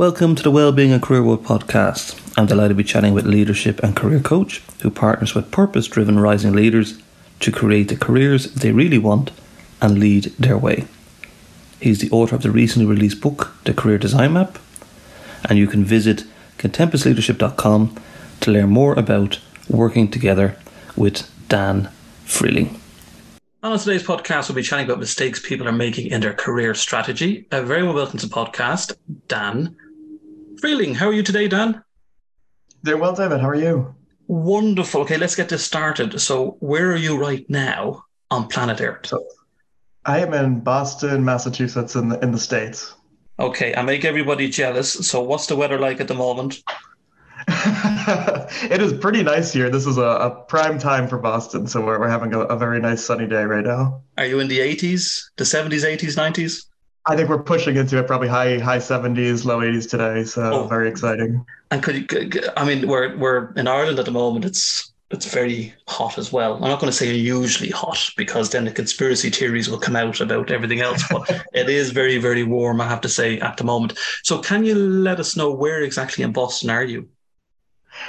Welcome to the Wellbeing and Career World podcast. I'm delighted to be chatting with leadership and career coach who partners with purpose driven rising leaders to create the careers they really want and lead their way. He's the author of the recently released book, The Career Design Map, and you can visit contempusleadership.com to learn more about working together with Dan Freehling. On today's podcast, we'll be chatting about mistakes people are making in their career strategy. A very well welcome to the podcast, Dan Freehling. How are you today, Dan? Doing well, David. How are you? Wonderful. Okay, let's get this started. So, where are you right now on planet Earth? So, I am in Boston, Massachusetts, in the in the states. Okay, I make everybody jealous. So, what's the weather like at the moment? it is pretty nice here. This is a, a, prime time for Boston, so we're, we're having a, a, very nice sunny day right now. Are you in the 80s, the 70s, 80s, 90s? I think we're pushing into it, probably high high 70s, low 80s today. So oh. very exciting. And could you? I mean, we're we're in Ireland at the moment. It's it's very hot as well. I'm not going to say usually hot because then the conspiracy theories will come out about everything else. But it is very very warm. I have to say at the moment. So can you let us know where exactly in Boston are you?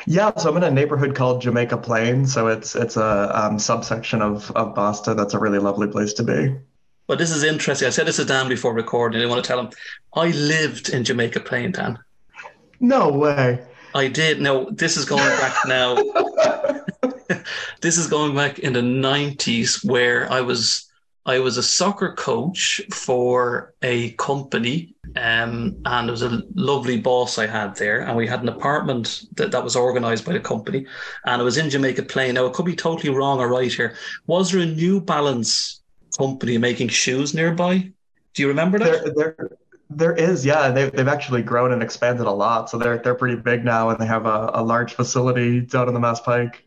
Yeah, so I'm in a neighborhood called Jamaica Plain. So it's it's a um, subsection of of Boston. That's a really lovely place to be. Well, this is interesting. I said this to Dan before recording. I want to tell him I lived in Jamaica Plain, Dan. No way. I did. No, this is going back now. this is going back in the 90s where I was I was a soccer coach for a company, um, and it was a lovely boss I had there. And we had an apartment that, that was organized by the company, and it was in Jamaica Plain. Now, it could be totally wrong or right here. Was there a New Balance company making shoes nearby? Do you remember that? There, there, there is, yeah. They've, they've actually grown and expanded a lot. So they're, they're pretty big now, and they have a, a large facility down in the Mass Pike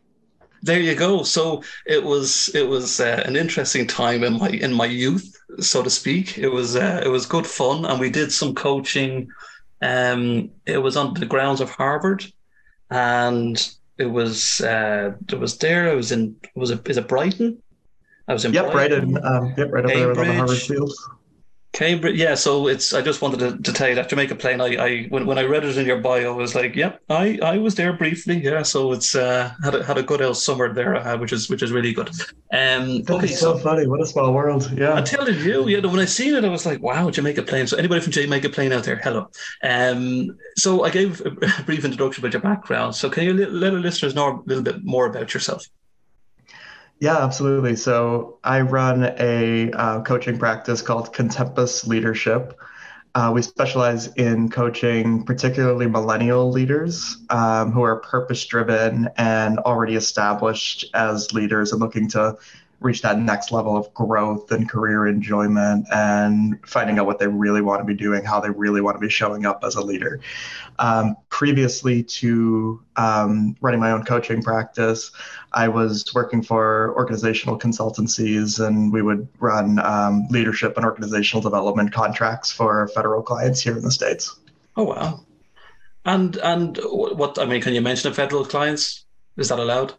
there you go. So it was it was uh, an interesting time in my in my youth, so to speak. It was uh, it was good fun, and we did some coaching. Um, it was on the grounds of Harvard, and it was uh, it was there. I was in was it is it Brighton? I was in yep, Brighton. Brighton um, yep, right over there on the Harvard fields. Cambridge, yeah. So it's. I just wanted to, to tell you that Jamaica Plain. I, I when, when I read it in your bio, I was like, yep, I, I was there briefly. Yeah. So it's uh, had a, had a good old summer there, uh, which is which is really good. Um, that okay, so, so, funny. What a small world. Yeah. I'm telling you, yeah. When I seen it, I was like, wow, Jamaica Plain. So anybody from Jamaica Plain out there, hello. Um, so I gave a brief introduction about your background. So can you let our listeners know a little bit more about yourself? Yeah, absolutely. So I run a uh, coaching practice called Contempus Leadership. Uh, we specialize in coaching particularly millennial leaders um, who are purpose driven and already established as leaders and looking to reach that next level of growth and career enjoyment and finding out what they really want to be doing, how they really want to be showing up as a leader. Um, previously to um, running my own coaching practice, I was working for organizational consultancies and we would run um, leadership and organizational development contracts for federal clients here in the States. Oh, wow. And and what I mean, can you mention the federal clients? Is that allowed?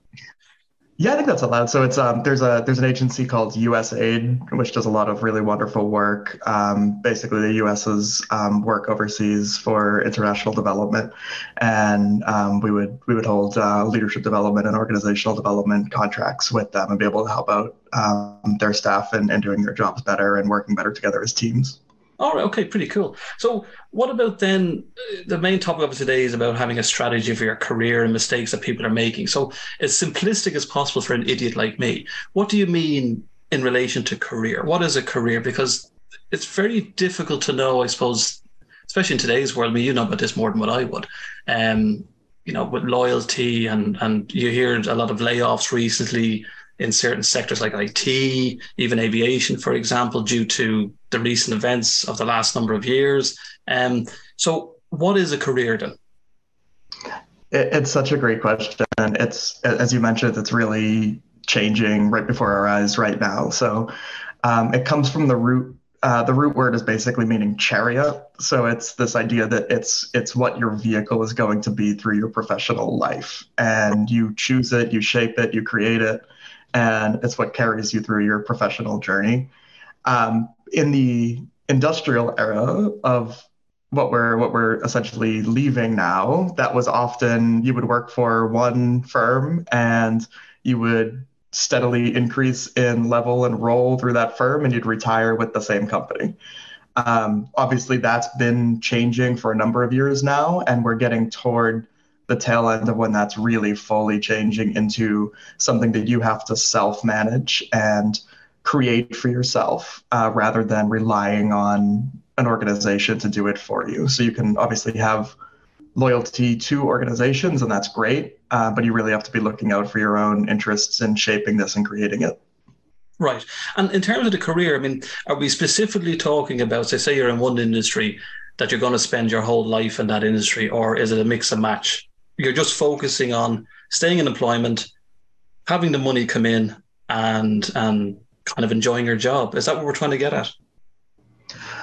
Yeah, I think that's allowed. So it's um, there's a there's an agency called USAID, which does a lot of really wonderful work. Um, basically, the US's um, work overseas for international development, and um, we would we would hold uh, leadership development and organizational development contracts with them and be able to help out um, their staff and, and doing their jobs better and working better together as teams. All right. Okay. Pretty cool. So, what about then? Uh, the main topic of today is about having a strategy for your career and mistakes that people are making. So, as simplistic as possible for an idiot like me, what do you mean in relation to career? What is a career? Because it's very difficult to know, I suppose, especially in today's world. I mean, you know about this more than what I would. Um, you know, with loyalty and and you hear a lot of layoffs recently in certain sectors like IT, even aviation, for example, due to the recent events of the last number of years. Um, so, what is a career then? It's such a great question. And it's, as you mentioned, it's really changing right before our eyes right now. So, um, it comes from the root. Uh, the root word is basically meaning chariot. So it's this idea that it's it's what your vehicle is going to be through your professional life, and you choose it, you shape it, you create it, and it's what carries you through your professional journey. Um, in the industrial era of what we're what we're essentially leaving now that was often you would work for one firm and you would steadily increase in level and role through that firm and you'd retire with the same company um, obviously that's been changing for a number of years now and we're getting toward the tail end of when that's really fully changing into something that you have to self manage and create for yourself uh, rather than relying on an organization to do it for you. So you can obviously have loyalty to organizations, and that's great, uh, but you really have to be looking out for your own interests in shaping this and creating it. Right. And in terms of the career, I mean, are we specifically talking about, say, say you're in one industry that you're going to spend your whole life in that industry, or is it a mix and match? You're just focusing on staying in employment, having the money come in, and and kind of enjoying your job. Is that what we're trying to get at?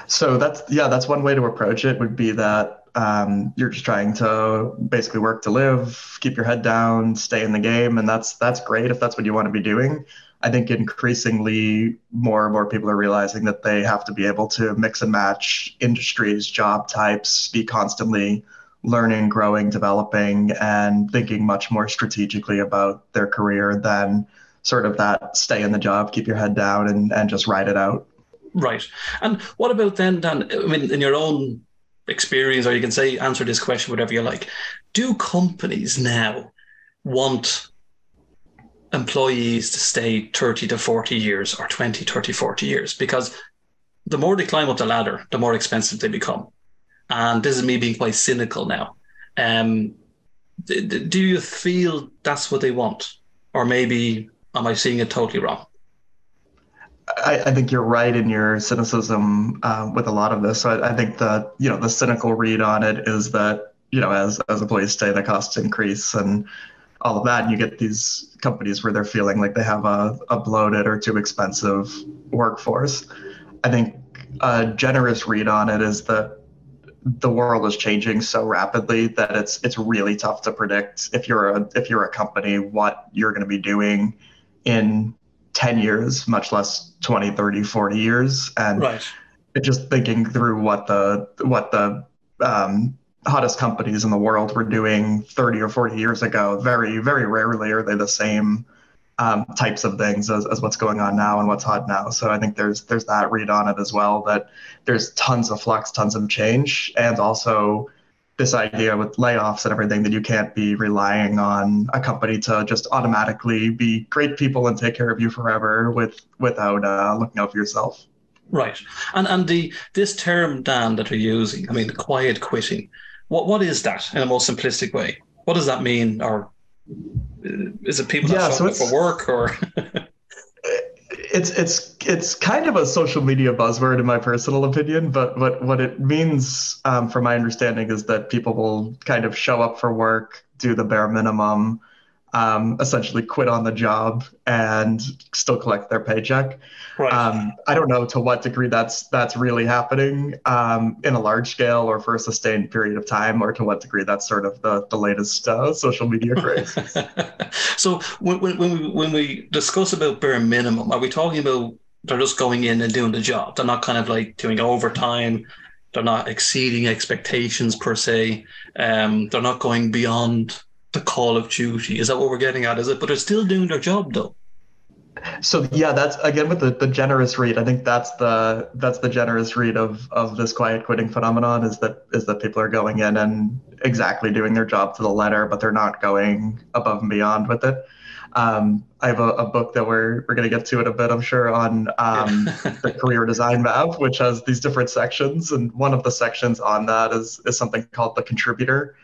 So that's yeah, that's one way to approach it. Would be that um, you're just trying to basically work to live, keep your head down, stay in the game, and that's that's great if that's what you want to be doing. I think increasingly more and more people are realizing that they have to be able to mix and match industries, job types, be constantly learning, growing, developing, and thinking much more strategically about their career than sort of that stay in the job, keep your head down, and, and just ride it out. Right. And what about then, Dan? I mean, in your own experience, or you can say, answer this question, whatever you like. Do companies now want employees to stay 30 to 40 years or 20, 30, 40 years? Because the more they climb up the ladder, the more expensive they become. And this is me being quite cynical now. Um, do you feel that's what they want? Or maybe am I seeing it totally wrong? I, I, think you're right in your cynicism um, with a lot of this. So I, I, think the you know the cynical read on it is that you know as as employees stay, the costs increase and all of that, and you get these companies where they're feeling like they have a, a bloated or too expensive workforce. I think a generous read on it is that the world is changing so rapidly that it's it's really tough to predict if you're a if you're a company what you're going to be doing in 10 years, much less 20, 30, 40 years. And right. just thinking through what the what the um, hottest companies in the world were doing 30 or 40 years ago, very, very rarely are they the same um, types of things as, as what's going on now and what's hot now. So I think there's there's that read on it as well that there's tons of flux, tons of change, and also this idea with layoffs and everything that you can't be relying on a company to just automatically be great people and take care of you forever with without uh, looking out for yourself. Right, and and the this term Dan that you're using, I mean, quiet quitting. What what is that in a most simplistic way? What does that mean, or is it people yeah, so for work or? it's it's it's kind of a social media buzzword in my personal opinion, but what what it means, um, from my understanding, is that people will kind of show up for work, do the bare minimum, um, essentially quit on the job and still collect their paycheck. Right. Um, I don't know to what degree that's that's really happening um, in a large scale or for a sustained period of time, or to what degree that's sort of the the latest uh, social media craze. so when, when, when we when we discuss about bare minimum, are we talking about they're just going in and doing the job? They're not kind of like doing overtime. They're not exceeding expectations per se. Um, they're not going beyond the call of duty. Is that what we're getting at? Is it? But they're still doing their job though. So yeah, that's again with the, the generous read. I think that's the that's the generous read of of this quiet quitting phenomenon is that is that people are going in and exactly doing their job to the letter, but they're not going above and beyond with it. Um, I have a, a, book that we're we're going to get to in a bit, I'm sure, on um, the career design map, which has these different sections, and one of the sections on that is is something called the contributor,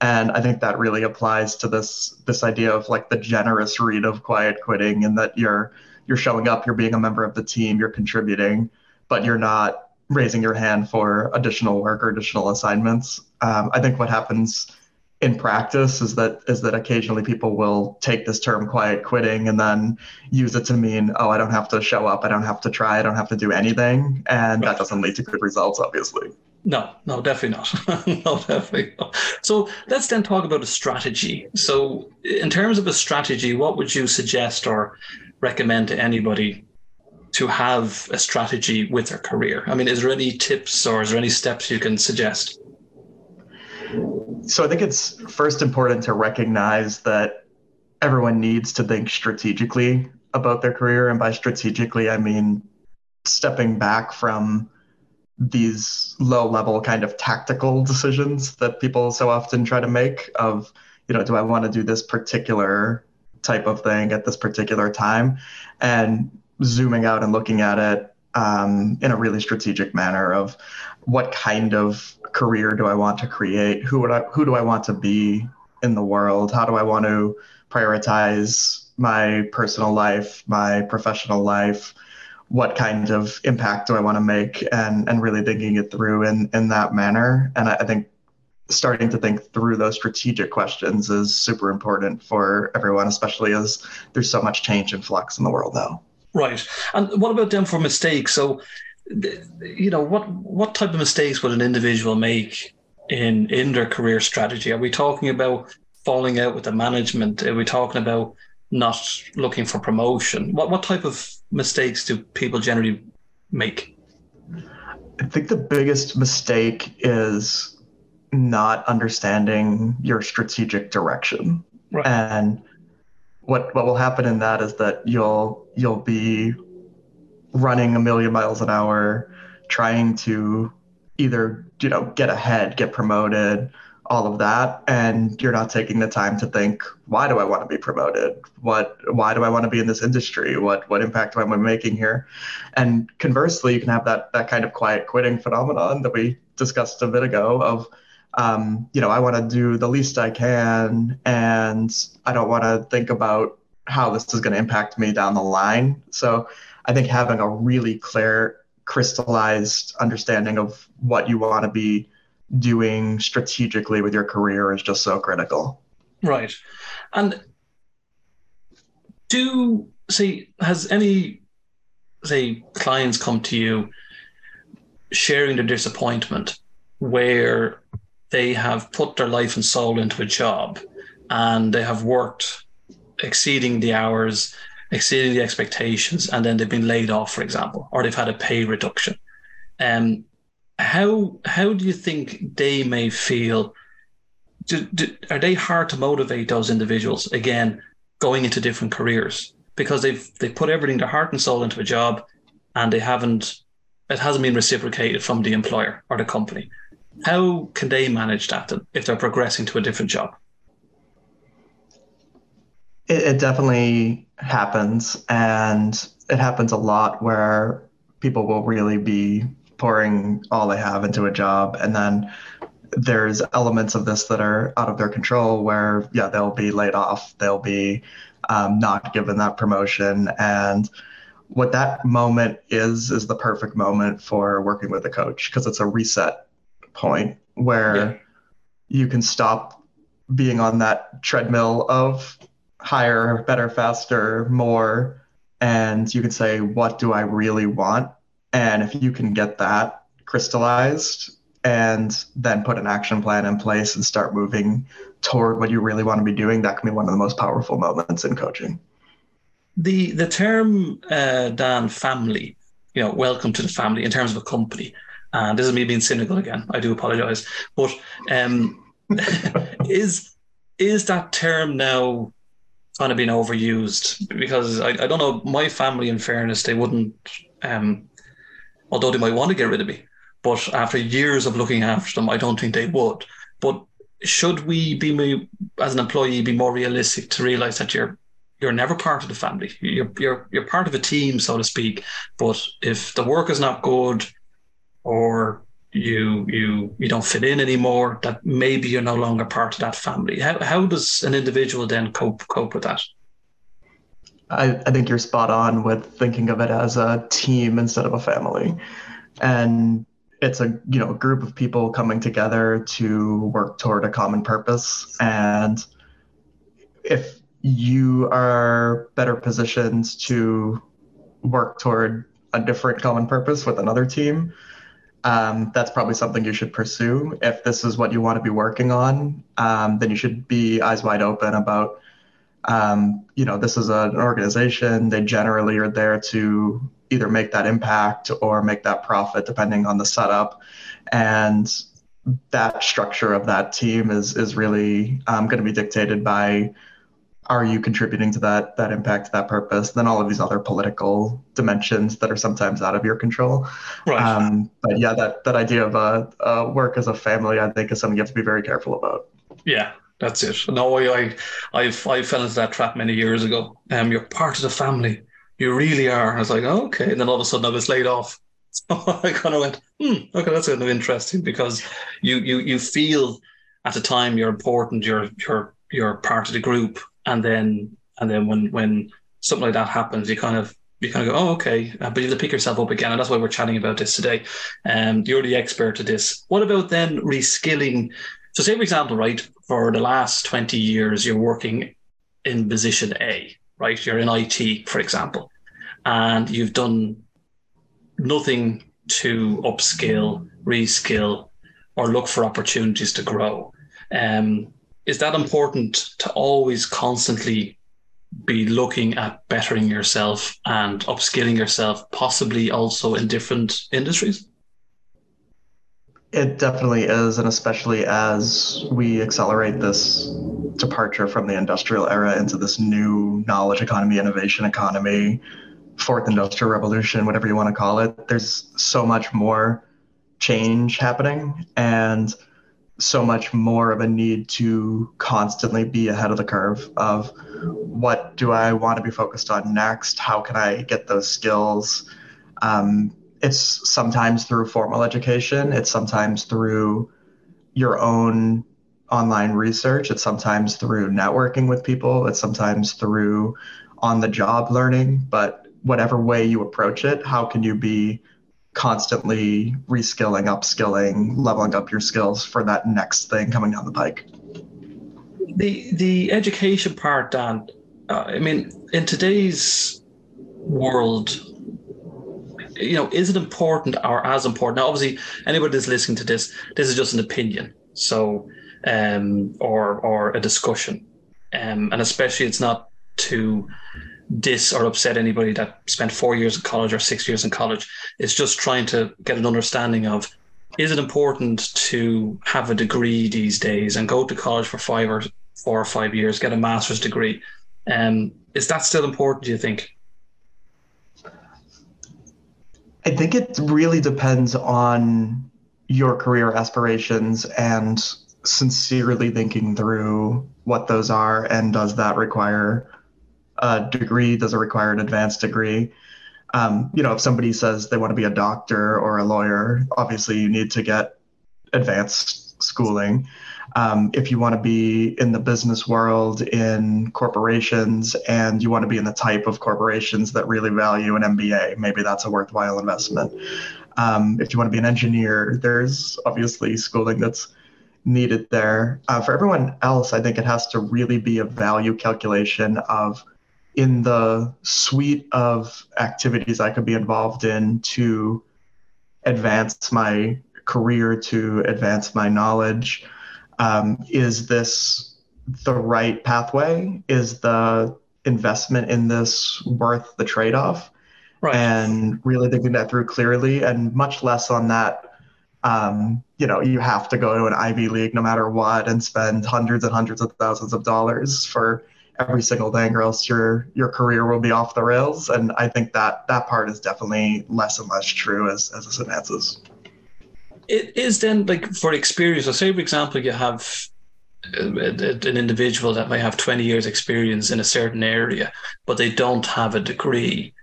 and i think that really applies to this this idea of like the generous read of quiet quitting and that you're you're showing up you're being a member of the team you're contributing but you're not raising your hand for additional work or additional assignments. Um, i think what happens in practice is that is that occasionally people will take this term quiet quitting and then use it to mean oh i don't have to show up i don't have to try i don't have to do anything. And that doesn't lead to good results obviously no, no, definitely not. no, definitely not. So let's then talk about a strategy. So, in terms of a strategy, what would you suggest or recommend to anybody to have a strategy with their career? I mean, is there any tips or is there any steps you can suggest? So I think it's first important to recognize that everyone needs to think strategically about their career. And by strategically, I mean stepping back from these low level kind of tactical decisions that people so often try to make of, you know, do I want to do this particular type of thing at this particular time? And zooming out and looking at it um, in a really strategic manner of what kind of career do I want to create? Who would I, who do I want to be in the world? How do I want to prioritize my personal life, my professional life? What kind of impact do I want to make? And and really thinking it through in in that manner. And I, I think starting to think through those strategic questions is super important for everyone, especially as there's so much change and flux in the world now. Right. And what about them for mistakes? So, you know, what what type of mistakes would an individual make in in their career strategy? Are we talking about falling out with the management? Are we talking about not looking for promotion? What what type of mistakes do people generally make? I think the biggest mistake is not understanding your strategic direction. Right. And what what will happen in that is that you'll you'll be running a million miles an hour trying to either you know get ahead get promoted all of that and you're not taking the time to think why do i want to be promoted? What why do i want to be in this industry? What what impact am i making here? And conversely you can have that that kind of quiet quitting phenomenon that we discussed a bit ago of um, you know, I want to do the least I can, and I don't want to think about how this is going to impact me down the line. So I think having a really clear, crystallized understanding of what you want to be doing strategically with your career is just so critical. Right. And do say has any say clients come to you sharing their disappointment where they have put their life and soul into a job and they have worked exceeding the hours, exceeding the expectations, and then they've been laid off, for example, or they've had a pay reduction. Um, how how do you think they may feel? Do, do, are they hard to motivate those individuals again going into different careers because they've they put everything their heart and soul into a job and they haven't it hasn't been reciprocated from the employer or the company how can they manage that if they're progressing to a different job? It, it definitely happens, and it happens a lot where people will really be pouring all they have into a job, and then there's elements of this that are out of their control where yeah they'll be laid off they'll be um, not given that promotion and what that moment is is the perfect moment for working with a coach because it's a reset point where yeah. you can stop being on that treadmill of higher, better, faster, more, and you can say, what do I really want? And if you can get that crystallized and then put an action plan in place and start moving toward what you really want to be doing, that can be one of the most powerful moments in coaching. The the term uh, Dan family, you know, welcome to the family in terms of a company. And this is me being cynical again. I do apologize, but um, is is that term now kind of being overused? Because I, I don't know. My family, in fairness, they wouldn't. Um, although they might want to get rid of me, but after years of looking after them, I don't think they would. But should we be, as an employee, be more realistic to realize that you're you're never part of the family. You're you're you're part of a team, so to speak. But if the work is not good, or you you you don't fit in anymore that maybe you're no longer part of that family how, how does an individual then cope cope with that I, I think you're spot on with thinking of it as a team instead of a family and it's a you know group of people coming together to work toward a common purpose and if you are better positioned to work toward a different common purpose with another team um, that's probably something you should pursue. If this is what you want to be working on, um, then you should be eyes wide open about, um, you know, this is an organization. They generally are there to either make that impact or make that profit, depending on the setup. And that structure of that team is is really um, going to be dictated by are you contributing to that that impact that purpose then all of these other political dimensions that are sometimes out of your control right um, but yeah that that idea of uh, uh, work as a family i think is something you have to be very careful about yeah that's it. No i i I've fell into that trap many years ago. Um you're part of the family. You really are. I was like oh, okay. And then all of a sudden i was laid off. So I kind of went, hmm, okay, that's kind of interesting because you you you feel at the time you're important, you're you're you're part of the group, and then and then when when something like that happens, you kind of you kind of go, oh, okay, uh, but you have to pick yourself up again, and that's why we're chatting about this today. Um, you're the expert at this. What about then reskilling? So, say for example, right, for the last twenty years, you're working in position A, right? You're in IT, for example, and you've done nothing to upskill, reskill, or look for opportunities to grow. Um, is that important to always constantly be looking at bettering yourself and upskilling yourself, possibly also in different industries? It definitely is, and especially as we accelerate this departure from the industrial era into this new knowledge economy, innovation economy, fourth industrial revolution, whatever you want to call it, there's so much more change happening and so much more of a need to constantly be ahead of the curve of what do I want to be focused on next? How can I get those skills? Um, it's sometimes through formal education, it's sometimes through your own online research, it's sometimes through networking with people, it's sometimes through on the job learning. But whatever way you approach it, how can you be constantly reskilling, upskilling, leveling up your skills for that next thing coming down the pike? The the education part, Dan. Uh, I mean, in today's world, you know, is it important or as important? Now, obviously, anybody that's listening to this, this is just an opinion, so um, or or a discussion, um, and especially it's not to diss or upset anybody that spent four years in college or six years in college. It's just trying to get an understanding of is it important to have a degree these days and go to college for five or four or five years, get a master's degree? Um, is that still important, do you think? I think it really depends on your career aspirations and sincerely thinking through what those are and does that require a degree? Does it require an advanced degree? Um, you know, if somebody says they want to be a doctor or a lawyer, obviously you need to get advanced schooling. Um, if you want to be in the business world, in corporations, and you want to be in the type of corporations that really value an MBA, maybe that's a worthwhile investment. Um, if you want to be an engineer, there's obviously schooling that's needed there. Uh, for everyone else, I think it has to really be a value calculation of in the suite of activities I could be involved in to advance my career, to advance my knowledge, um, is this the right pathway? Is the investment in this worth the trade off? Right. And really thinking that through clearly, and much less on that. Um, you know, you have to go to an Ivy League no matter what and spend hundreds and hundreds of thousands of dollars for every single thing or else your your career will be off the rails and i think that that part is definitely less and less true as as this advances it is then like for experience. So say for example you have an individual that may have 20 years experience in a certain area but they don't have a degree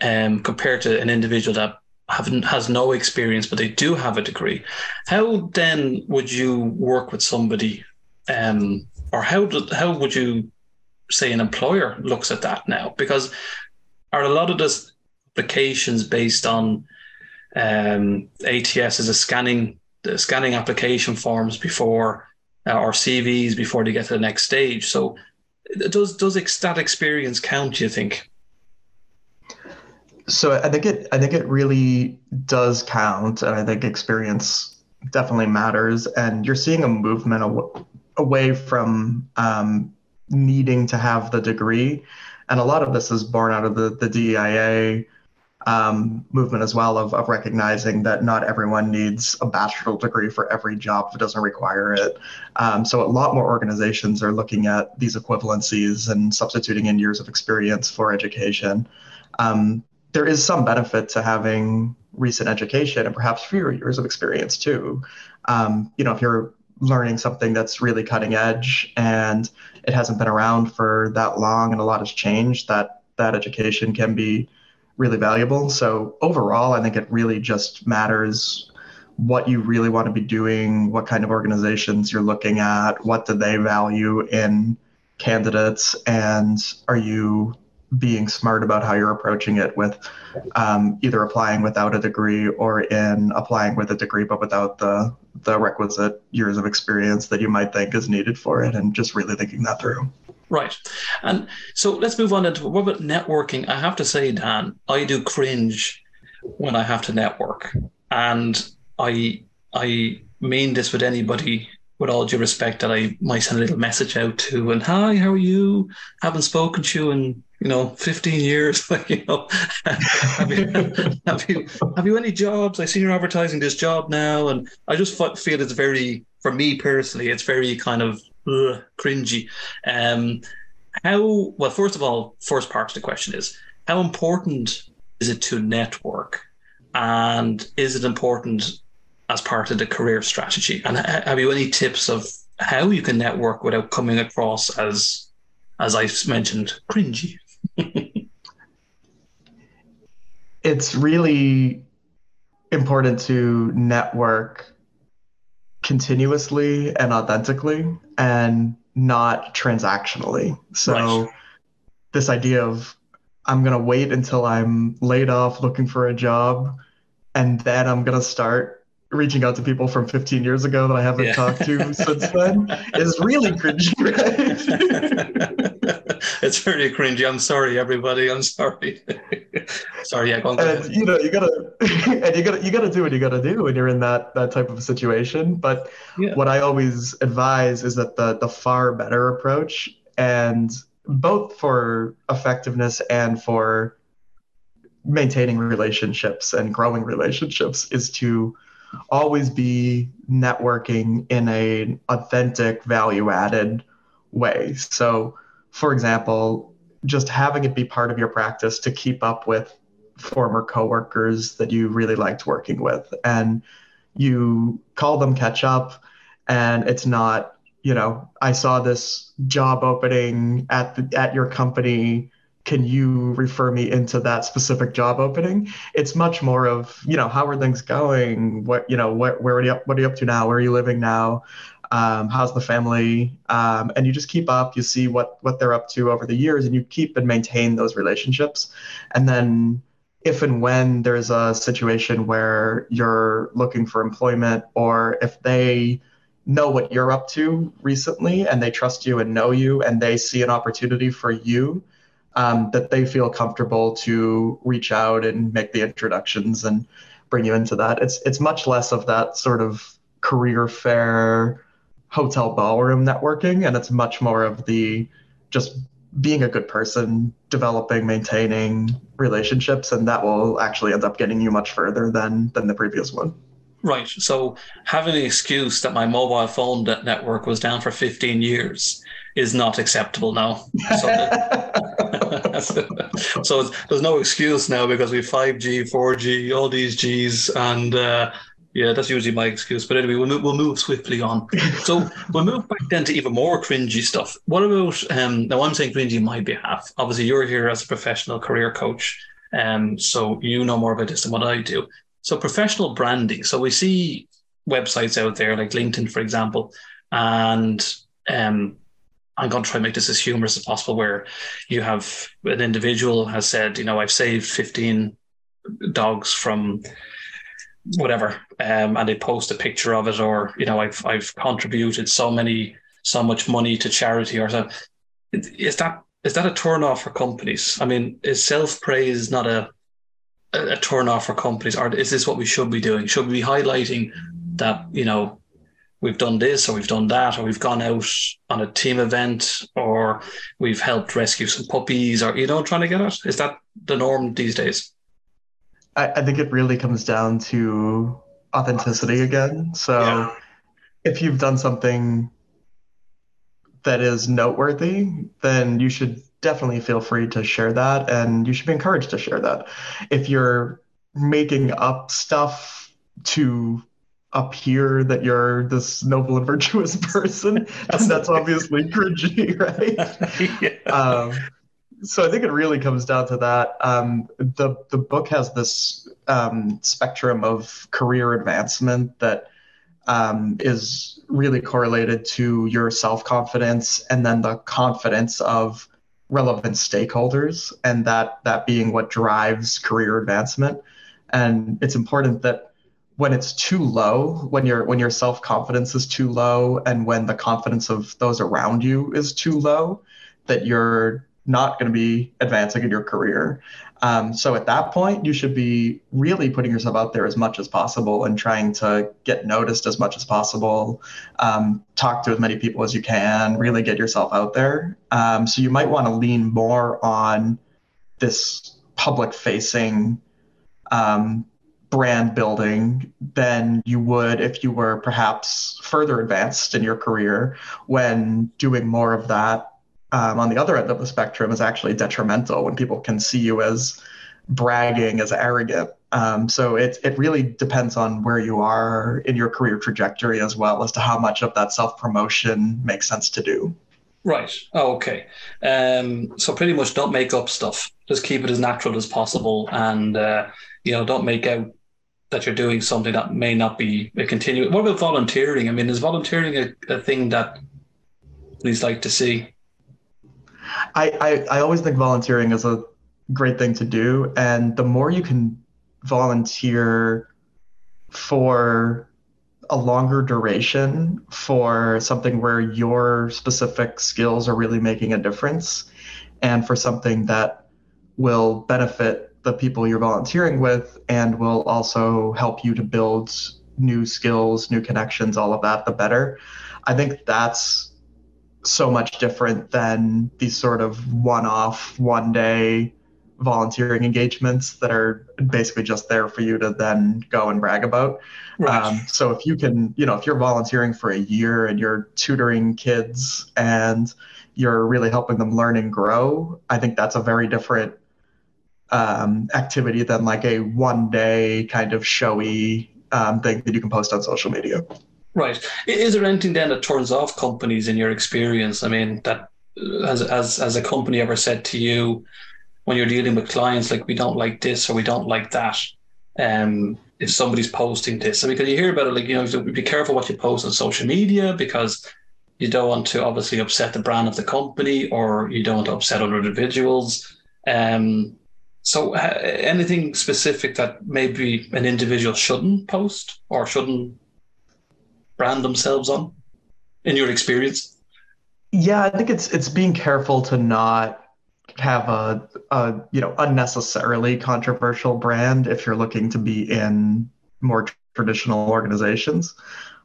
um, compared to an individual that has no experience but they do have a degree. How then would you work with somebody um, or how do, how would you say an employer looks at that now? Because are a lot of the applications based on um, ATS as a scanning the scanning application forms before uh, or CVs before they get to the next stage. So does does that experience count? Do you think? So I think it I think it really does count, and I think experience definitely matters. And you're seeing a movement away from um, needing to have the degree. And a lot of this is born out of the, the DEIA um, movement as well of, of recognizing that not everyone needs a bachelor degree for every job that doesn't require it. Um, so a lot more organizations are looking at these equivalencies and substituting in years of experience for education. Um, there is some benefit to having recent education and perhaps fewer years of experience too. Um, you know, if you're learning something that's really cutting edge and it hasn't been around for that long and a lot has changed, that that education can be really valuable. So overall, I think it really just matters what you really want to be doing, what kind of organizations you're looking at, what do they value in candidates, and are you being smart about how you're approaching it with um, either applying without a degree or in applying with a degree but without the the requisite years of experience that you might think is needed for it and just really thinking that through Right. And so let's move on into what about networking? I have to say, Dan, I do cringe when I have to network. And I I mean this with anybody with all due respect that I might send a little message out to and hi, how are you? Haven't spoken to you in, you know, 15 years. Like, you know, have you, have you have you any jobs? I see you're advertising this job now. And I just feel it's very for me personally, it's very kind of ugh, cringy. Um, how well? First of all, first part of the question is how important is it to network, and is it important as part of the career strategy? And have you any tips of how you can network without coming across as, as I mentioned, cringy? it's really important to network continuously and authentically and not transactionally. So right. this idea of I'm going to wait until I'm laid off looking for a job and then I'm going to start reaching out to people from 15 years ago that I haven't yeah. talked to since then is really cringy, right? it's very cringy. I'm sorry, everybody. I'm sorry. sorry, yeah, go on. and you know, you gotta and you gotta you gotta do what you gotta do when you're in that that type of situation. But yeah. what I always advise is that the the far better approach and both for effectiveness and for maintaining relationships and growing relationships is to always be networking in a authentic value added way. So for example just having it be part of your practice to keep up with former coworkers that you really liked working with and you call them catch up and it's not you know i saw this job opening at the, at your company can you refer me into that specific job opening? It's much more of you know how are things going? What you know what where are you up what are you up to now? Where are you living now? Um, how's the family? Um, and you just keep up. You see what what they're up to over the years and you keep and maintain those relationships. And then if and when there's a situation where you're looking for employment or if they know what you're up to recently and they trust you and know you and they see an opportunity for you um, that they feel comfortable to reach out and make the introductions and bring you into that. It's it's much less of that sort of career fair hotel ballroom networking, and it's much more of the just being a good person, developing, maintaining relationships, and that will actually end up getting you much further than than the previous one. Right. So having the excuse that my mobile phone network was down for 15 years is not acceptable now. So, so there's no excuse now because we have 5G, 4G, all these Gs, and uh, yeah, that's usually my excuse. But anyway, we'll move, we'll move swiftly on. So we'll move back then to even more cringy stuff. What about um, now? I'm saying cringy on my behalf. Obviously, you're here as a professional career coach, um, so you know more about this than what I do. So professional branding. So we see websites out there like LinkedIn, for example, and um, I'm going to try and make this as humorous as possible, where you have an individual has said, you know, I've saved 15 dogs from whatever, um, and they post a picture of it, or you know, I've I've contributed so many so much money to charity, or so. Is that is that a turn off for companies? I mean, is self praise not a a turn off for companies, or is this what we should be doing? Should we be highlighting that you know we've done this or we've done that or we've gone out on a team event or we've helped rescue some puppies or you know trying to get it is that the norm these days I, I think it really comes down to authenticity again. So yeah. if you've done something that is noteworthy, then you should definitely feel free to share that and you should be encouraged to share that. If you're making up stuff to appear that you're this noble and virtuous person, and that's obviously cringy, right? yeah. um, so I think it really comes down to that. Um, the the book has this um, spectrum of career advancement that um, is really correlated to your self confidence and then the confidence of relevant stakeholders, and that that being what drives career advancement. And it's important that when it's too low, when your when your self confidence is too low, and when the confidence of those around you is too low, that you're not going to be advancing in your career. Um, so at that point, you should be really putting yourself out there as much as possible and trying to get noticed as much as possible. Um, talk to as many people as you can. Really get yourself out there. Um, so you might want to lean more on this public-facing um, brand building than you would if you were perhaps further advanced in your career when doing more of that um, on the other end of the spectrum is actually detrimental when people can see you as bragging, as arrogant. Um, so it it really depends on where you are in your career trajectory as well as to how much of that self promotion makes sense to do. Right. Oh, okay. Um, so pretty much don't make up stuff. Just keep it as natural as possible, and uh, you know, don't make out that you're doing something that may not be a continuing. What about volunteering? I mean, is volunteering a, a thing that please like to see? I, I, I always think volunteering is a great thing to do. And the more you can volunteer for a longer duration for something where your specific skills are really making a difference and for something that will benefit the people you're volunteering with and will also help you to build new skills, new connections, all of that, the better. I think that's so much different than these sort of one-off, one-day volunteering engagements that are basically just there for you to then go and brag about. Right. Um, so if you can, you know, if you're volunteering for a year and you're tutoring kids and you're really helping them learn and grow, I think that's a very different um, activity than like a one day kind of showy um, thing that you can post on social media. Right. Is there anything then that turns off companies in your experience? I mean, that has as as a company ever said to you when you're dealing with clients like we don't like this or we don't like that? Um, if somebody's posting this, I mean, because you hear about it, like you know, be careful what you post on social media because you don't want to obviously upset the brand of the company or you don't want to upset other individuals. Um, so, uh, anything specific that maybe an individual shouldn't post or shouldn't brand themselves on in your experience? Yeah, I think it's it's being careful to not have a, a you know unnecessarily controversial brand if you're looking to be in more traditional organizations.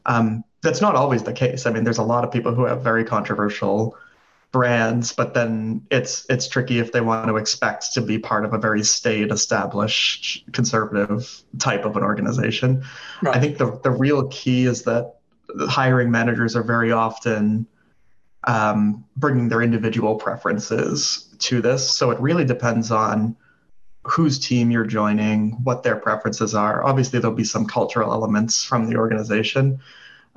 Um, that's not always the case. I mean, there's a lot of people who have very controversial brands, but then it's it's tricky if they want to expect to be part of a very staid, established, conservative type of an organization. Right. I think the the real key is that hiring managers are very often um, bringing their individual preferences to this. So it really depends on whose team you're joining, what their preferences are. Obviously, there'll be some cultural elements from the organization,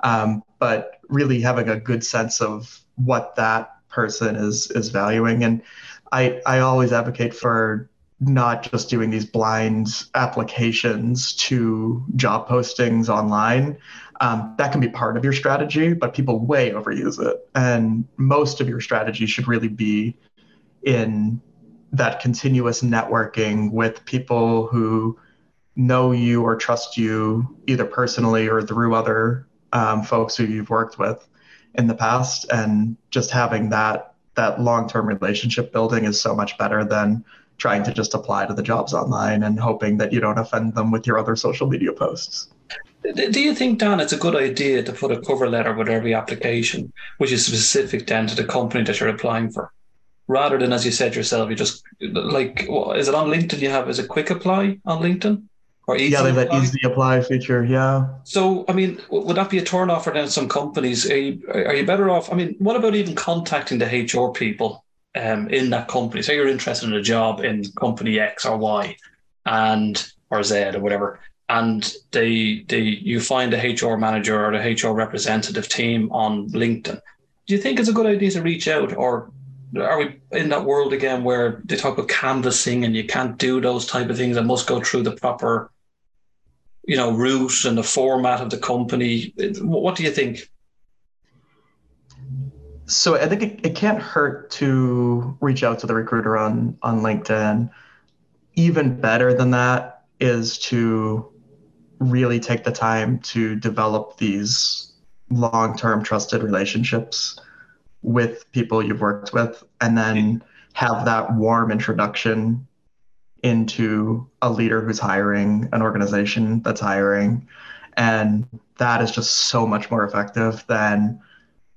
um, but really having a good sense of what that person is is valuing. And I I always advocate for not just doing these blind applications to job postings online. Um, that can be part of your strategy, but people way overuse it. And most of your strategy should really be in that continuous networking with people who know you or trust you either personally or through other um, folks who you've worked with in the past. And just having that that long-term relationship building is so much better than trying to just apply to the jobs online and hoping that you don't offend them with your other social media posts. Do you think, Dan, it's a good idea to put a cover letter with every application, which is specific then to the company that you're applying for, rather than, as you said yourself, you just like, is it on LinkedIn? You have is it quick apply on LinkedIn? Or easy yeah, they have that easy apply feature. Yeah. So, I mean, would that be a turn off for then some companies? Are you, are you better off? I mean, what about even contacting the HR people um, in that company? Say you're interested in a job in company X or Y, and or Z or whatever, and they they you find a HR manager or the HR representative team on LinkedIn. Do you think it's a good idea to reach out, or are we in that world again where they talk about canvassing and you can't do those type of things and must go through the proper, you know, route and the format of the company? What do you think? So I think it, it can't hurt to reach out to the recruiter on on LinkedIn. Even better than that is to really take the time to develop these long-term trusted relationships with people you've worked with and then have that warm introduction into a leader who's hiring an organization that's hiring and that is just so much more effective than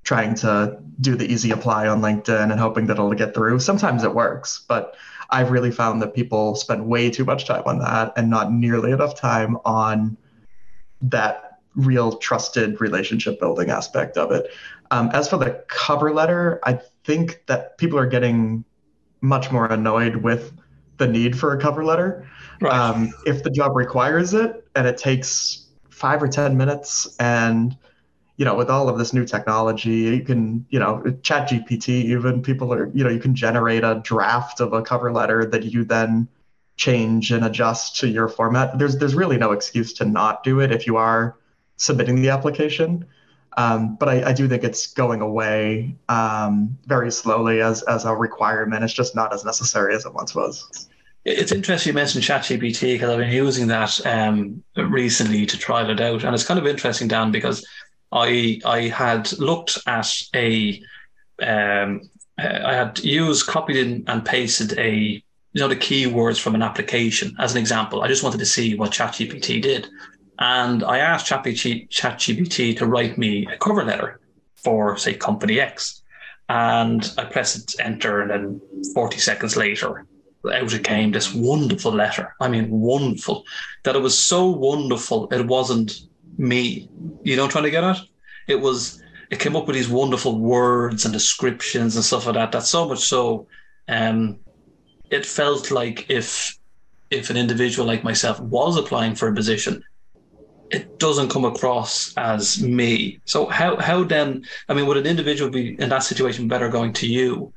trying to do the easy apply on linkedin and hoping that it'll get through sometimes it works but I've really found that people spend way too much time on that and not nearly enough time on that real trusted relationship building aspect of it. Um, as for the cover letter, I think that people are getting much more annoyed with the need for a cover letter. Right. Um, if the job requires it and it takes five or 10 minutes and you know, with all of this new technology, you can, you know, ChatGPT, even people are, you know, you can generate a draft of a cover letter that you then change and adjust to your format. There's there's really no excuse to not do it if you are submitting the application. Um, but I, I, do think it's going away um, very slowly as as a requirement. It's just not as necessary as it once was. It's interesting you mentioned ChatGPT because I've been using that um, recently to trial it out, and it's kind of interesting, Dan, because I I had looked at a um, I had used copied in and pasted a you know the keywords from an application as an example. I just wanted to see what ChatGPT did, and I asked ChatGPT to write me a cover letter for say company X, and I pressed enter, and then forty seconds later. Out it came this wonderful letter. I mean, wonderful. That it was so wonderful. It wasn't me. You know what I'm trying to get at? It was it came up with these wonderful words and descriptions and stuff like that. That's so much so um it felt like if if an individual like myself was applying for a position, it doesn't come across as me. So how how then I mean would an individual be in that situation better going to you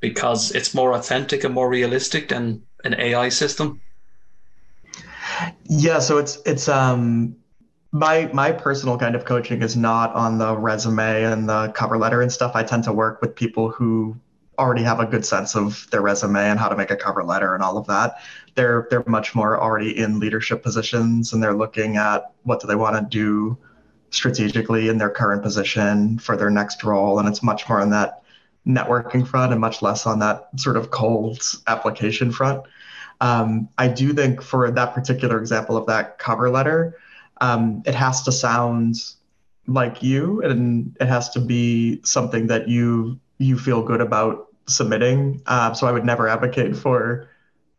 because it's more authentic and more realistic than an AI system? Yeah, so it's it's um my my personal kind of coaching is not on the resume and the cover letter and stuff. I tend to work with people who already have a good sense of their resume and how to make a cover letter and all of that. They're they're much more already in leadership positions and they're looking at what do they want to do strategically in their current position for their next role and it's much more on that networking front and much less on that sort of cold application front. Um, I do think for that particular example of that cover letter, um, it has to sound like you and it has to be something that you you feel good about submitting uh, so i would never advocate for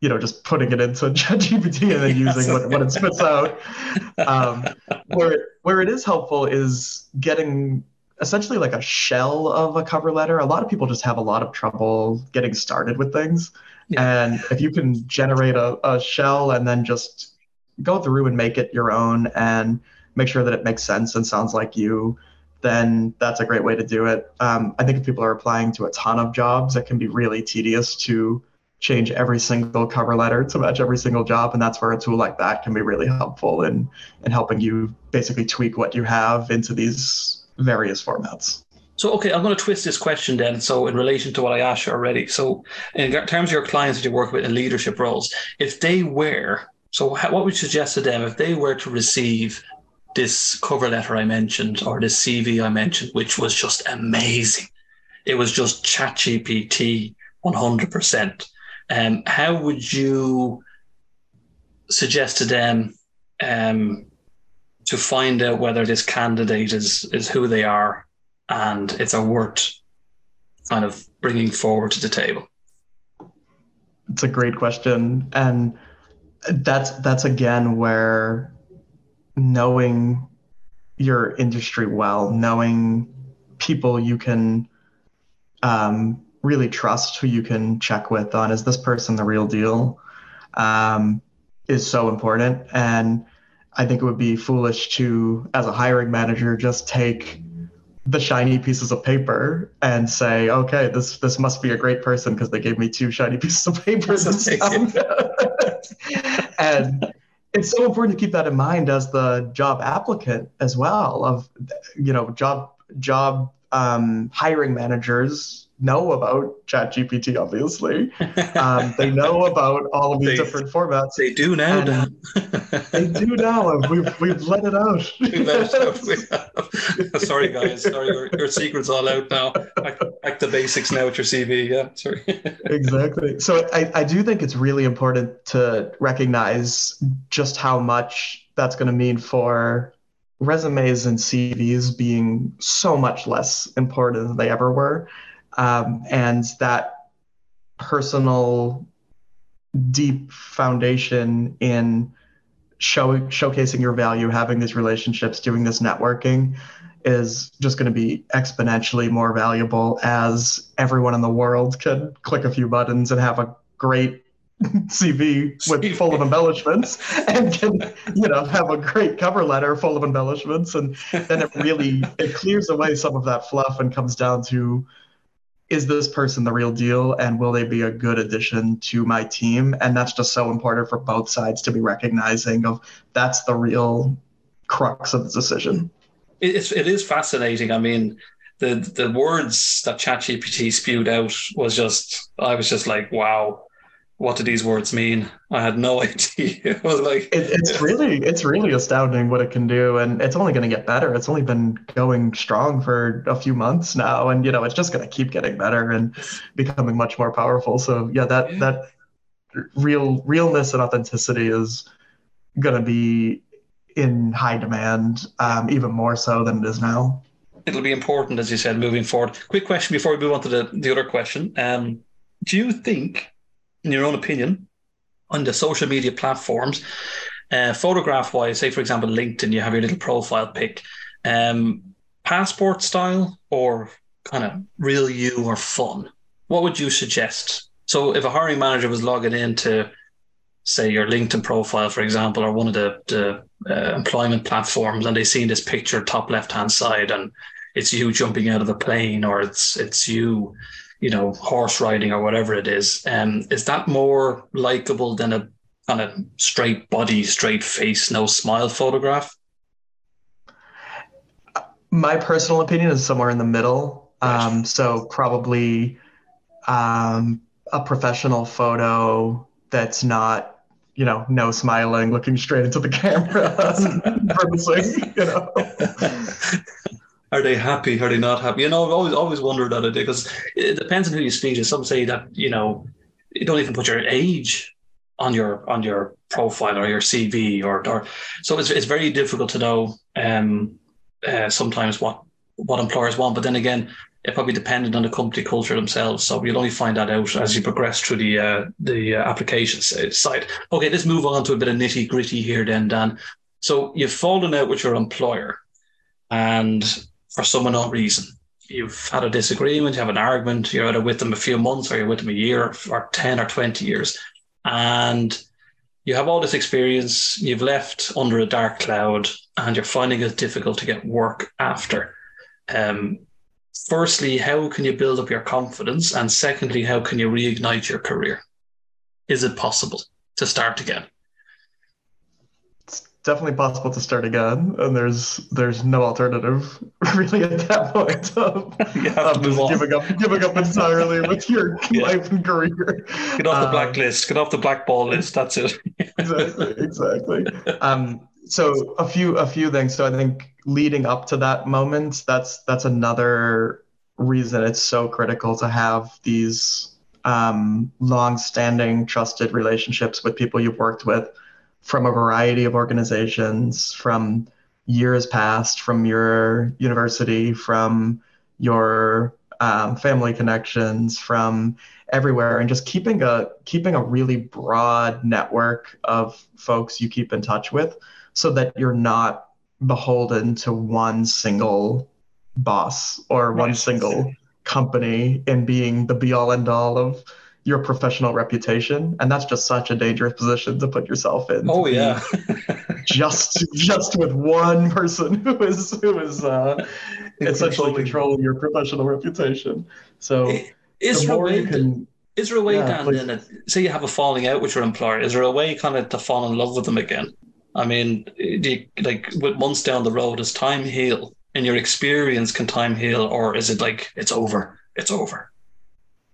you know just putting it into ChatGPT and then yes. using what, what it spits out um, where where it is helpful is getting essentially like a shell of a cover letter a lot of people just have a lot of trouble getting started with things yeah. and if you can generate a, a shell and then just go through and make it your own and make sure that it makes sense and sounds like you, then that's a great way to do it. Um, I think if people are applying to a ton of jobs, it can be really tedious to change every single cover letter to match every single job. And that's where a tool like that can be really helpful in, in helping you basically tweak what you have into these various formats. So, okay, I'm going to twist this question then. So, in relation to what I asked you already, so in terms of your clients that you work with in leadership roles, if they were so, what would you suggest to them if they were to receive this cover letter I mentioned or this CV I mentioned, which was just amazing? It was just ChatGPT 100%. Um, how would you suggest to them um, to find out whether this candidate is is who they are and it's a worth kind of bringing forward to the table? it's a great question, and that's that's again where knowing your industry well, knowing people you can um, really trust, who you can check with on is this person the real deal, um, is so important. And I think it would be foolish to, as a hiring manager, just take the shiny pieces of paper and say, okay, this this must be a great person because they gave me two shiny pieces of paper and it's so important to keep that in mind as the job applicant as well. Of you know, job job um, hiring managers know about ChatGPT, obviously. Um, they know about all of these they, different formats. They do now. they do now. We've, we've let it out. we've let it out. sorry, guys. Sorry, your, your secret's all out now. Back, back to basics now with your CV. Yeah, sorry. exactly. So I, I do think it's really important to recognize just how much that's going to mean for resumes and CVs being so much less important than they ever were um, and that personal deep foundation in show, showcasing your value having these relationships doing this networking is just going to be exponentially more valuable as everyone in the world can click a few buttons and have a great CV with full of embellishments and can you know have a great cover letter full of embellishments. And then it really it clears away some of that fluff and comes down to is this person the real deal? And will they be a good addition to my team? And that's just so important for both sides to be recognizing of that's the real crux of the decision. It's it is fascinating. I mean the the words that ChatGPT spewed out was just I was just like wow what do these words mean? I had no idea. I was like, it, it's really, it's really astounding what it can do, and it's only going to get better. It's only been going strong for a few months now, and you know, it's just going to keep getting better and becoming much more powerful. So yeah, that yeah. that real realness and authenticity is going to be in high demand, um, even more so than it is now. It'll be important, as you said, moving forward. Quick question before we move on to the, the other question. Um, do you think in your own opinion, on the social media platforms, uh, photograph wise, say for example, LinkedIn, you have your little profile pic, um, passport style or kind of real you or fun? What would you suggest? So if a hiring manager was logging into, say, your LinkedIn profile, for example, or one of the, the uh, employment platforms, and they seen this picture top left hand side, and it's you jumping out of a plane, or it's it's you you know, horse riding or whatever it is. Um, is that more likable than a kind of straight body, straight face, no smile photograph? My personal opinion is somewhere in the middle. Um, so probably um, a professional photo that's not, you know, no smiling, looking straight into the camera, you know. are they happy? Are they not happy? You know, I've always always wondered that because it depends on who you speak to. Some say that you know you don't even put your age on your on your profile or your CV or or so it's it's very difficult to know um uh, sometimes what what employers want. But then again, it probably dependent on the company culture themselves. So you'll only find that out as you progress through the uh, the uh, application side. Okay, let's move on to a bit of nitty gritty here, then, Dan. So you've fallen out with your employer, and for some unknown reason. You've had a disagreement, you have an argument, you're either with them a few months or you're with them a year or 10 or 20 years. And you have all this experience, you've left under a dark cloud, and you're finding it difficult to get work after. Um, firstly, how can you build up your confidence? And secondly, how can you reignite your career? Is it possible to start again? Definitely possible to start again, and there's there's no alternative really at that point of, of just giving up giving up entirely with your yeah. life and career. Get off the um, blacklist. Get off the blackball list. That's it. exactly. Exactly. Um, so a few a few things. So I think leading up to that moment, that's that's another reason it's so critical to have these um, long-standing trusted relationships with people you've worked with from a variety of organizations from years past, from your university, from your um, family connections, from everywhere, and just keeping a keeping a really broad network of folks you keep in touch with, so that you're not beholden to one single boss or one single company in being the be all end all of your professional reputation and that's just such a dangerous position to put yourself in oh yeah. just just with one person who is who is uh, essentially controlling your professional reputation. So is there a way can, is there a way yeah, Dan, then say you have a falling out with your employer is there a way kind of to fall in love with them again? I mean do you, like with months down the road does time heal and your experience can time heal or is it like it's over it's over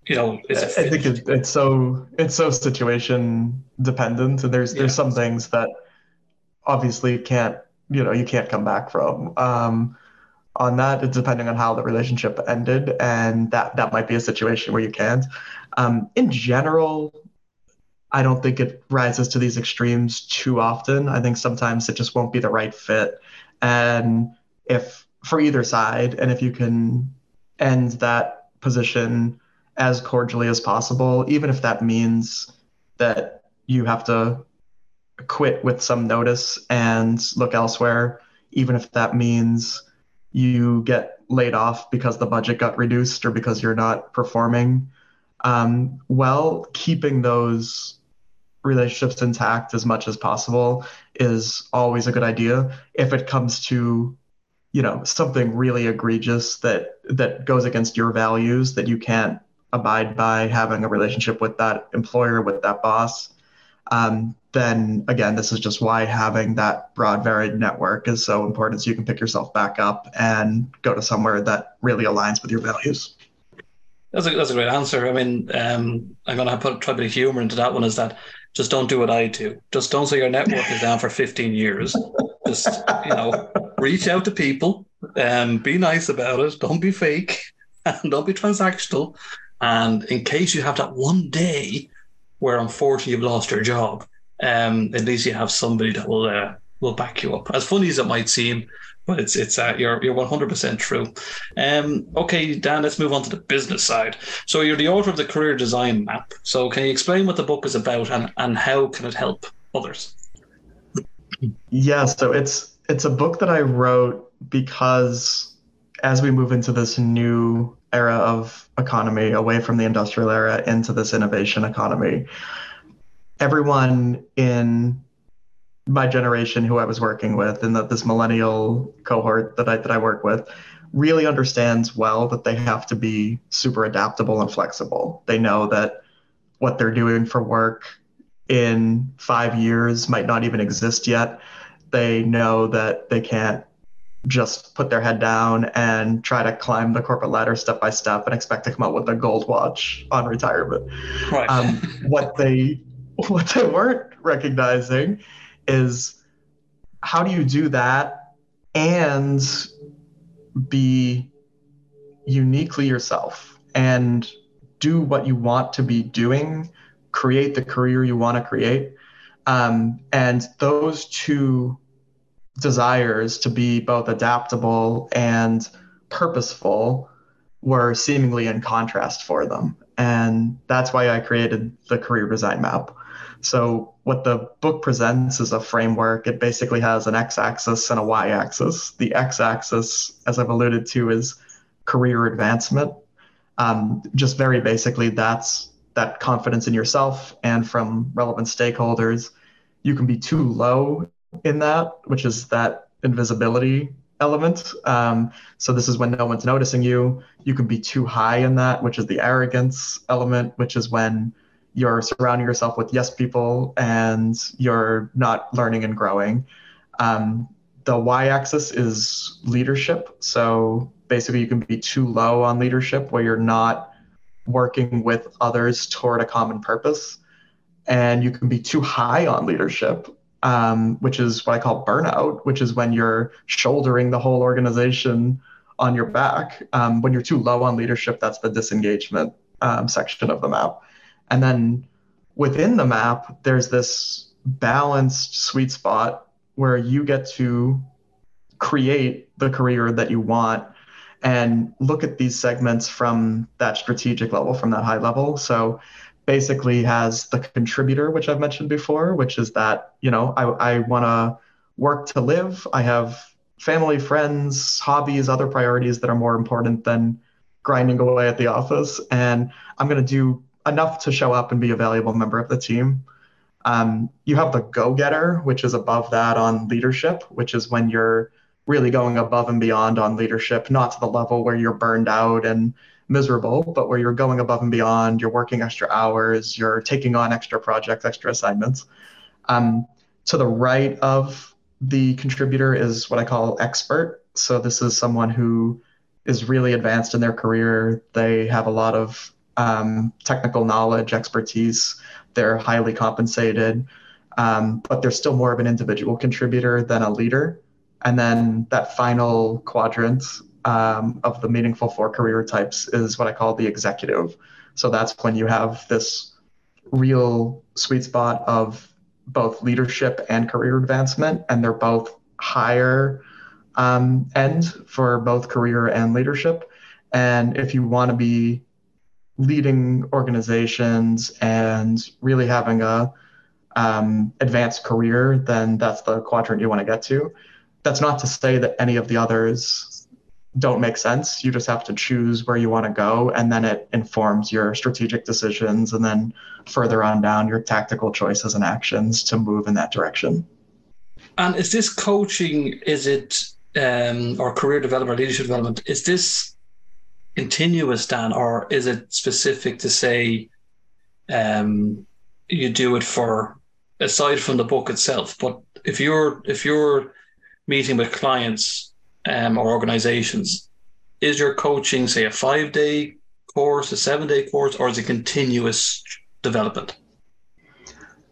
you know i think it, it's so it's so situation dependent. And there's yeah. there's some things that obviously can't you know you can't come back from. Um, on that it's depending on how the relationship ended and that that might be a situation where you can't. Um, in general i don't think it rises to these extremes too often. I think sometimes it just won't be the right fit. And if for either side and if you can end that position as cordially as possible, even if that means that you have to quit with some notice and look elsewhere, even if that means you get laid off because the budget got reduced or because you're not performing. Um, well, keeping those relationships intact as much as possible is always a good idea. If it comes to you know something really egregious that that goes against your values that you can't abide by having a relationship with that employer, with that boss, um, then again, this is just why having that broad, varied network is so important. So you can pick yourself back up and go to somewhere that really aligns with your values. That's a that's a great answer. I mean, um, I'm going to put a bit of humor into that one. Is that just don't do what I do. Just don't say your network is down for 15 years. Just you know, reach out to people, um, be nice about it. Don't be fake, and don't be transactional. And in case you have that one day where unfortunately you've lost your job, um, at least you have somebody that will uh, will back you up. As funny as it might seem, but it's it's uh, you're you're one hundred percent true. Um, okay, Dan, let's move on to the business side. So you're the author of the Career Design Map. So can you explain what the book is about and and how can it help others? Yeah, so it's it's a book that I wrote because as we move into this new era of economy, away from the industrial era into this innovation economy. Everyone in my generation who I was working with and that this millennial cohort that I that I work with really understands well that they have to be super adaptable and flexible. They know that what they're doing for work in 5 years might not even exist yet. They know that they can't just put their head down and try to climb the corporate ladder step by step and expect to come out with a gold watch on retirement. Right. Um, what they what they weren't recognizing is how do you do that and be uniquely yourself and do what you want to be doing, create the career you want to create. Um, and those two desires to be both adaptable and purposeful were seemingly in contrast for them. And that's why I created the career design map. So, what the book presents is a framework. It basically has an x axis and a y axis. The x axis, as I've alluded to, is career advancement. Um, just very basically, that's that confidence in yourself and from relevant stakeholders. You can be too low in that, which is that invisibility element. Um, so this is when no one's noticing you. You can be too high in that, which is the arrogance element, which is when you're surrounding yourself with yes people and you're not learning and growing. Um, the y-axis is leadership. So basically, you can be too low on leadership where you're not working with others toward a common purpose. And you can be too high on leadership um, which is what I call burnout, which is when you're shouldering the whole organization on your back. Um, when you're too low on leadership, that's the disengagement um, section of the map. And then within the map, there's this balanced sweet spot where you get to create the career that you want and look at these segments from that strategic level, from that high level. So basically has the contributor, which I've mentioned before, which is that, you know, I, I want to work to live. I have family, friends, hobbies, other priorities that are more important than grinding away at the office. And I'm going to do enough to show up and be a valuable member of the team. Um, you have the go getter, which is above that on leadership, which is when you're really going above and beyond on leadership, not to the level where you're burned out and miserable, but where you're going above and beyond, you're working extra hours, you're taking on extra projects, extra assignments. Um, to the right of the contributor is what I call expert. So this is someone who is really advanced in their career. They have a lot of um, technical knowledge, expertise. They're highly compensated, um, but they're still more of an individual contributor than a leader. And then that final quadrant um, of the meaningful four career types is what I call the executive. So that's when you have this real sweet spot of both leadership and career advancement, and they're both higher um, end for both career and leadership. And if you want to be leading organizations and really having a um, advanced career, then that's the quadrant you want to get to that's not to say that any of the others don't make sense. You just have to choose where you want to go, and then it informs your strategic decisions, and then further on down your tactical choices and actions to move in that direction. And is this coaching? Is it um, or career development, leadership development? Is this continuous, Dan, or is it specific to say um, you do it for aside from the book itself? But if you're if you're meeting with clients um, or organizations, is your coaching, say, a five day course, a seven day course, or is it continuous development?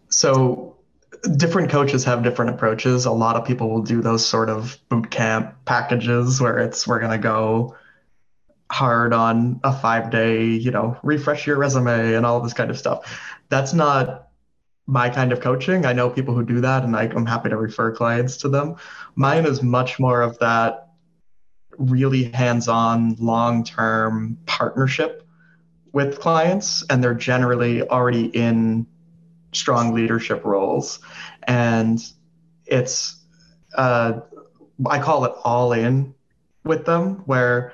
So, different coaches have different approaches. A lot of people will do those sort of boot camp packages where it's we're going to go hard on a five day, you know, refresh your resume and all this kind of stuff. That's not my kind of coaching. I know people who do that, and I, am happy to refer clients to them. Mine is much more of that really hands on, long term partnership with clients, and they're generally already in strong leadership roles. And it's, uh, I call it all in with them, where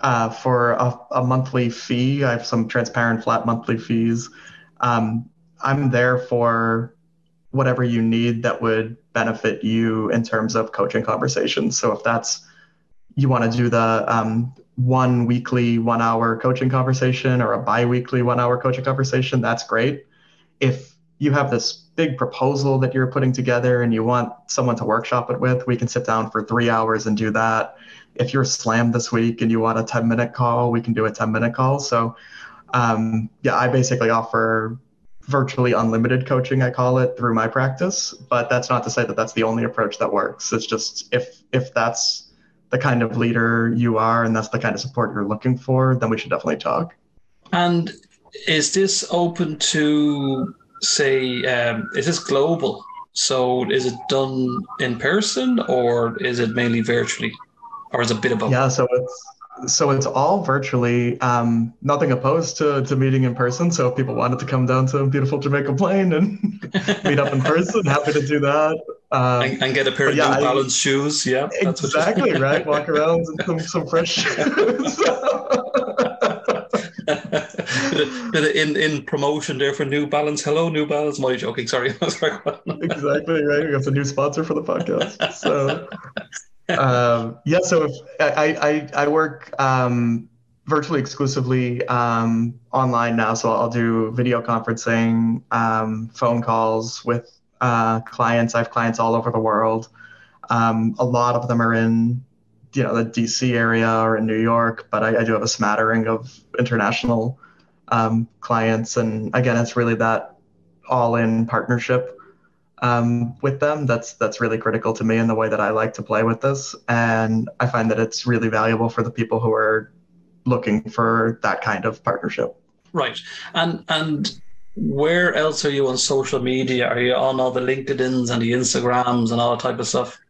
uh, for a, a, monthly fee, I have some transparent flat monthly fees. Um, I'm there for whatever you need that would benefit you in terms of coaching conversations. So if that's you want to do the um, one weekly, one hour coaching conversation or a bi weekly, one hour coaching conversation, that's great. If you have this big proposal that you're putting together and you want someone to workshop it with, we can sit down for three hours and do that. If you're slammed this week and you want a 10 minute call, we can do a 10 minute call. So, um, yeah, I basically offer virtually unlimited coaching i call it through my practice but that's not to say that that's the only approach that works. It's just if if that's the kind of leader you are and that's the kind of support you're looking for then we should definitely talk. And is this open to say um, is this global? So is it done in person or is it mainly virtually? Or is it a bit of both? Yeah so it's so it's all virtually. Um, nothing opposed to, to meeting in person. So if people wanted to come down to beautiful Jamaica Plain and meet up in person, happy to do that. Um, and, and, get a pair of yeah, New Balance shoes. Yeah, exactly right. Walk around in some, some fresh shoes. in in promotion there for New Balance. Hello, New Balance. My joking. Sorry. exactly right. We got a new sponsor for the podcast. So um, yeah, so if I, I, I work um, virtually exclusively um, online now, so I'll do video conferencing, um, phone calls with uh, clients. I have clients all over the world. Um, a lot of them are in you know the DC area or in New York, but I, I do have a smattering of international um, clients, and again, it's really that all-in partnership um, with them. That's that's really critical to me in the way that I like to play with this, and I find that it's really valuable for the people who are looking for that kind of partnership. Right, and and where else are you on social media? Are you on all the LinkedIn's and the Instagrams and all that type of stuff?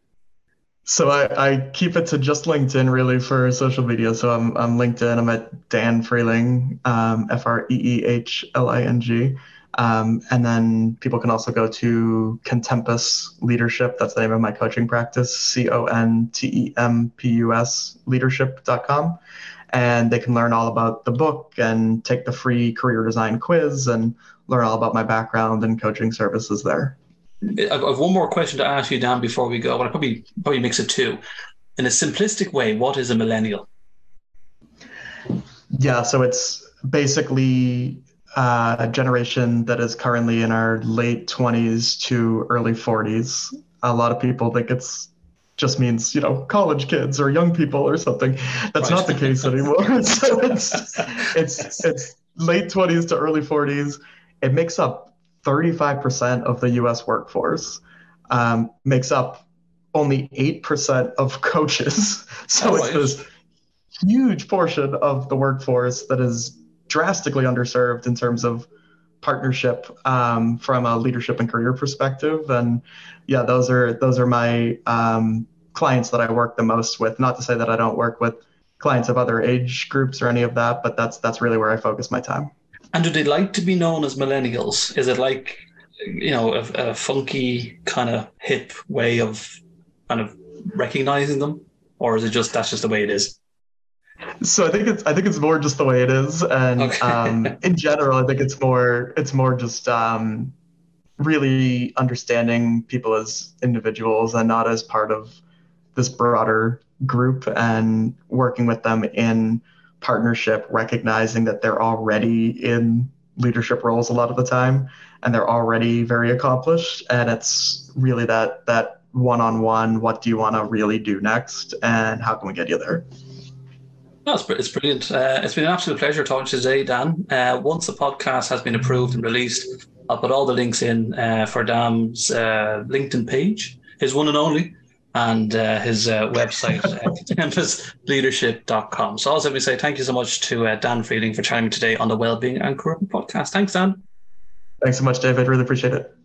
So I, I keep it to just LinkedIn really for social media. So I'm I'm LinkedIn. I'm at Dan Freehling, um, F R E E H L I N G. Um, and then people can also go to Contempus Leadership. That's the name of my coaching practice, C O N T E M P U S leadership.com. And they can learn all about the book and take the free career design quiz and learn all about my background and coaching services there. I've one more question to ask you, Dan, before we go. But I probably probably mix it two. In a simplistic way, what is a millennial? Yeah, so it's basically uh, a generation that is currently in our late 20s to early 40s. A lot of people think it's just means you know college kids or young people or something. That's right. not the case anymore. so it's it's it's late 20s to early 40s. It makes up 35% of the US workforce um, makes up only 8% of coaches. So oh, it's this huge portion of the workforce that is drastically underserved in terms of partnership um, from a leadership and career perspective. And yeah, those are those are my um, clients that I work the most with. Not to say that I don't work with clients of other age groups or any of that, but that's that's really where I focus my time. And do they like to be known as millennials? Is it like, you know, a, a funky kind of hip way of kind of recognizing them, or is it just that's just the way it is? So I think it's I think it's more just the way it is, and okay. um, in general, I think it's more it's more just um, really understanding people as individuals and not as part of this broader group, and working with them in partnership, recognizing that they're already in leadership roles a lot of the time and they're already very accomplished. And it's really that that one-on-one, what do you want to really do next and how can we get you there? No, it's, it's brilliant. Uh, it's been an absolute pleasure talking to you today, Dan. Uh, once the podcast has been approved and released, I'll put all the links in uh, for Dan's uh, LinkedIn page, his one and only, and uh, his uh, website, campusleadership.com. So also let me say thank you so much to Dan Freehling for chatting today on the Wellbeing and Career podcast. Thanks, Dan. Thanks so much, David. Really appreciate it.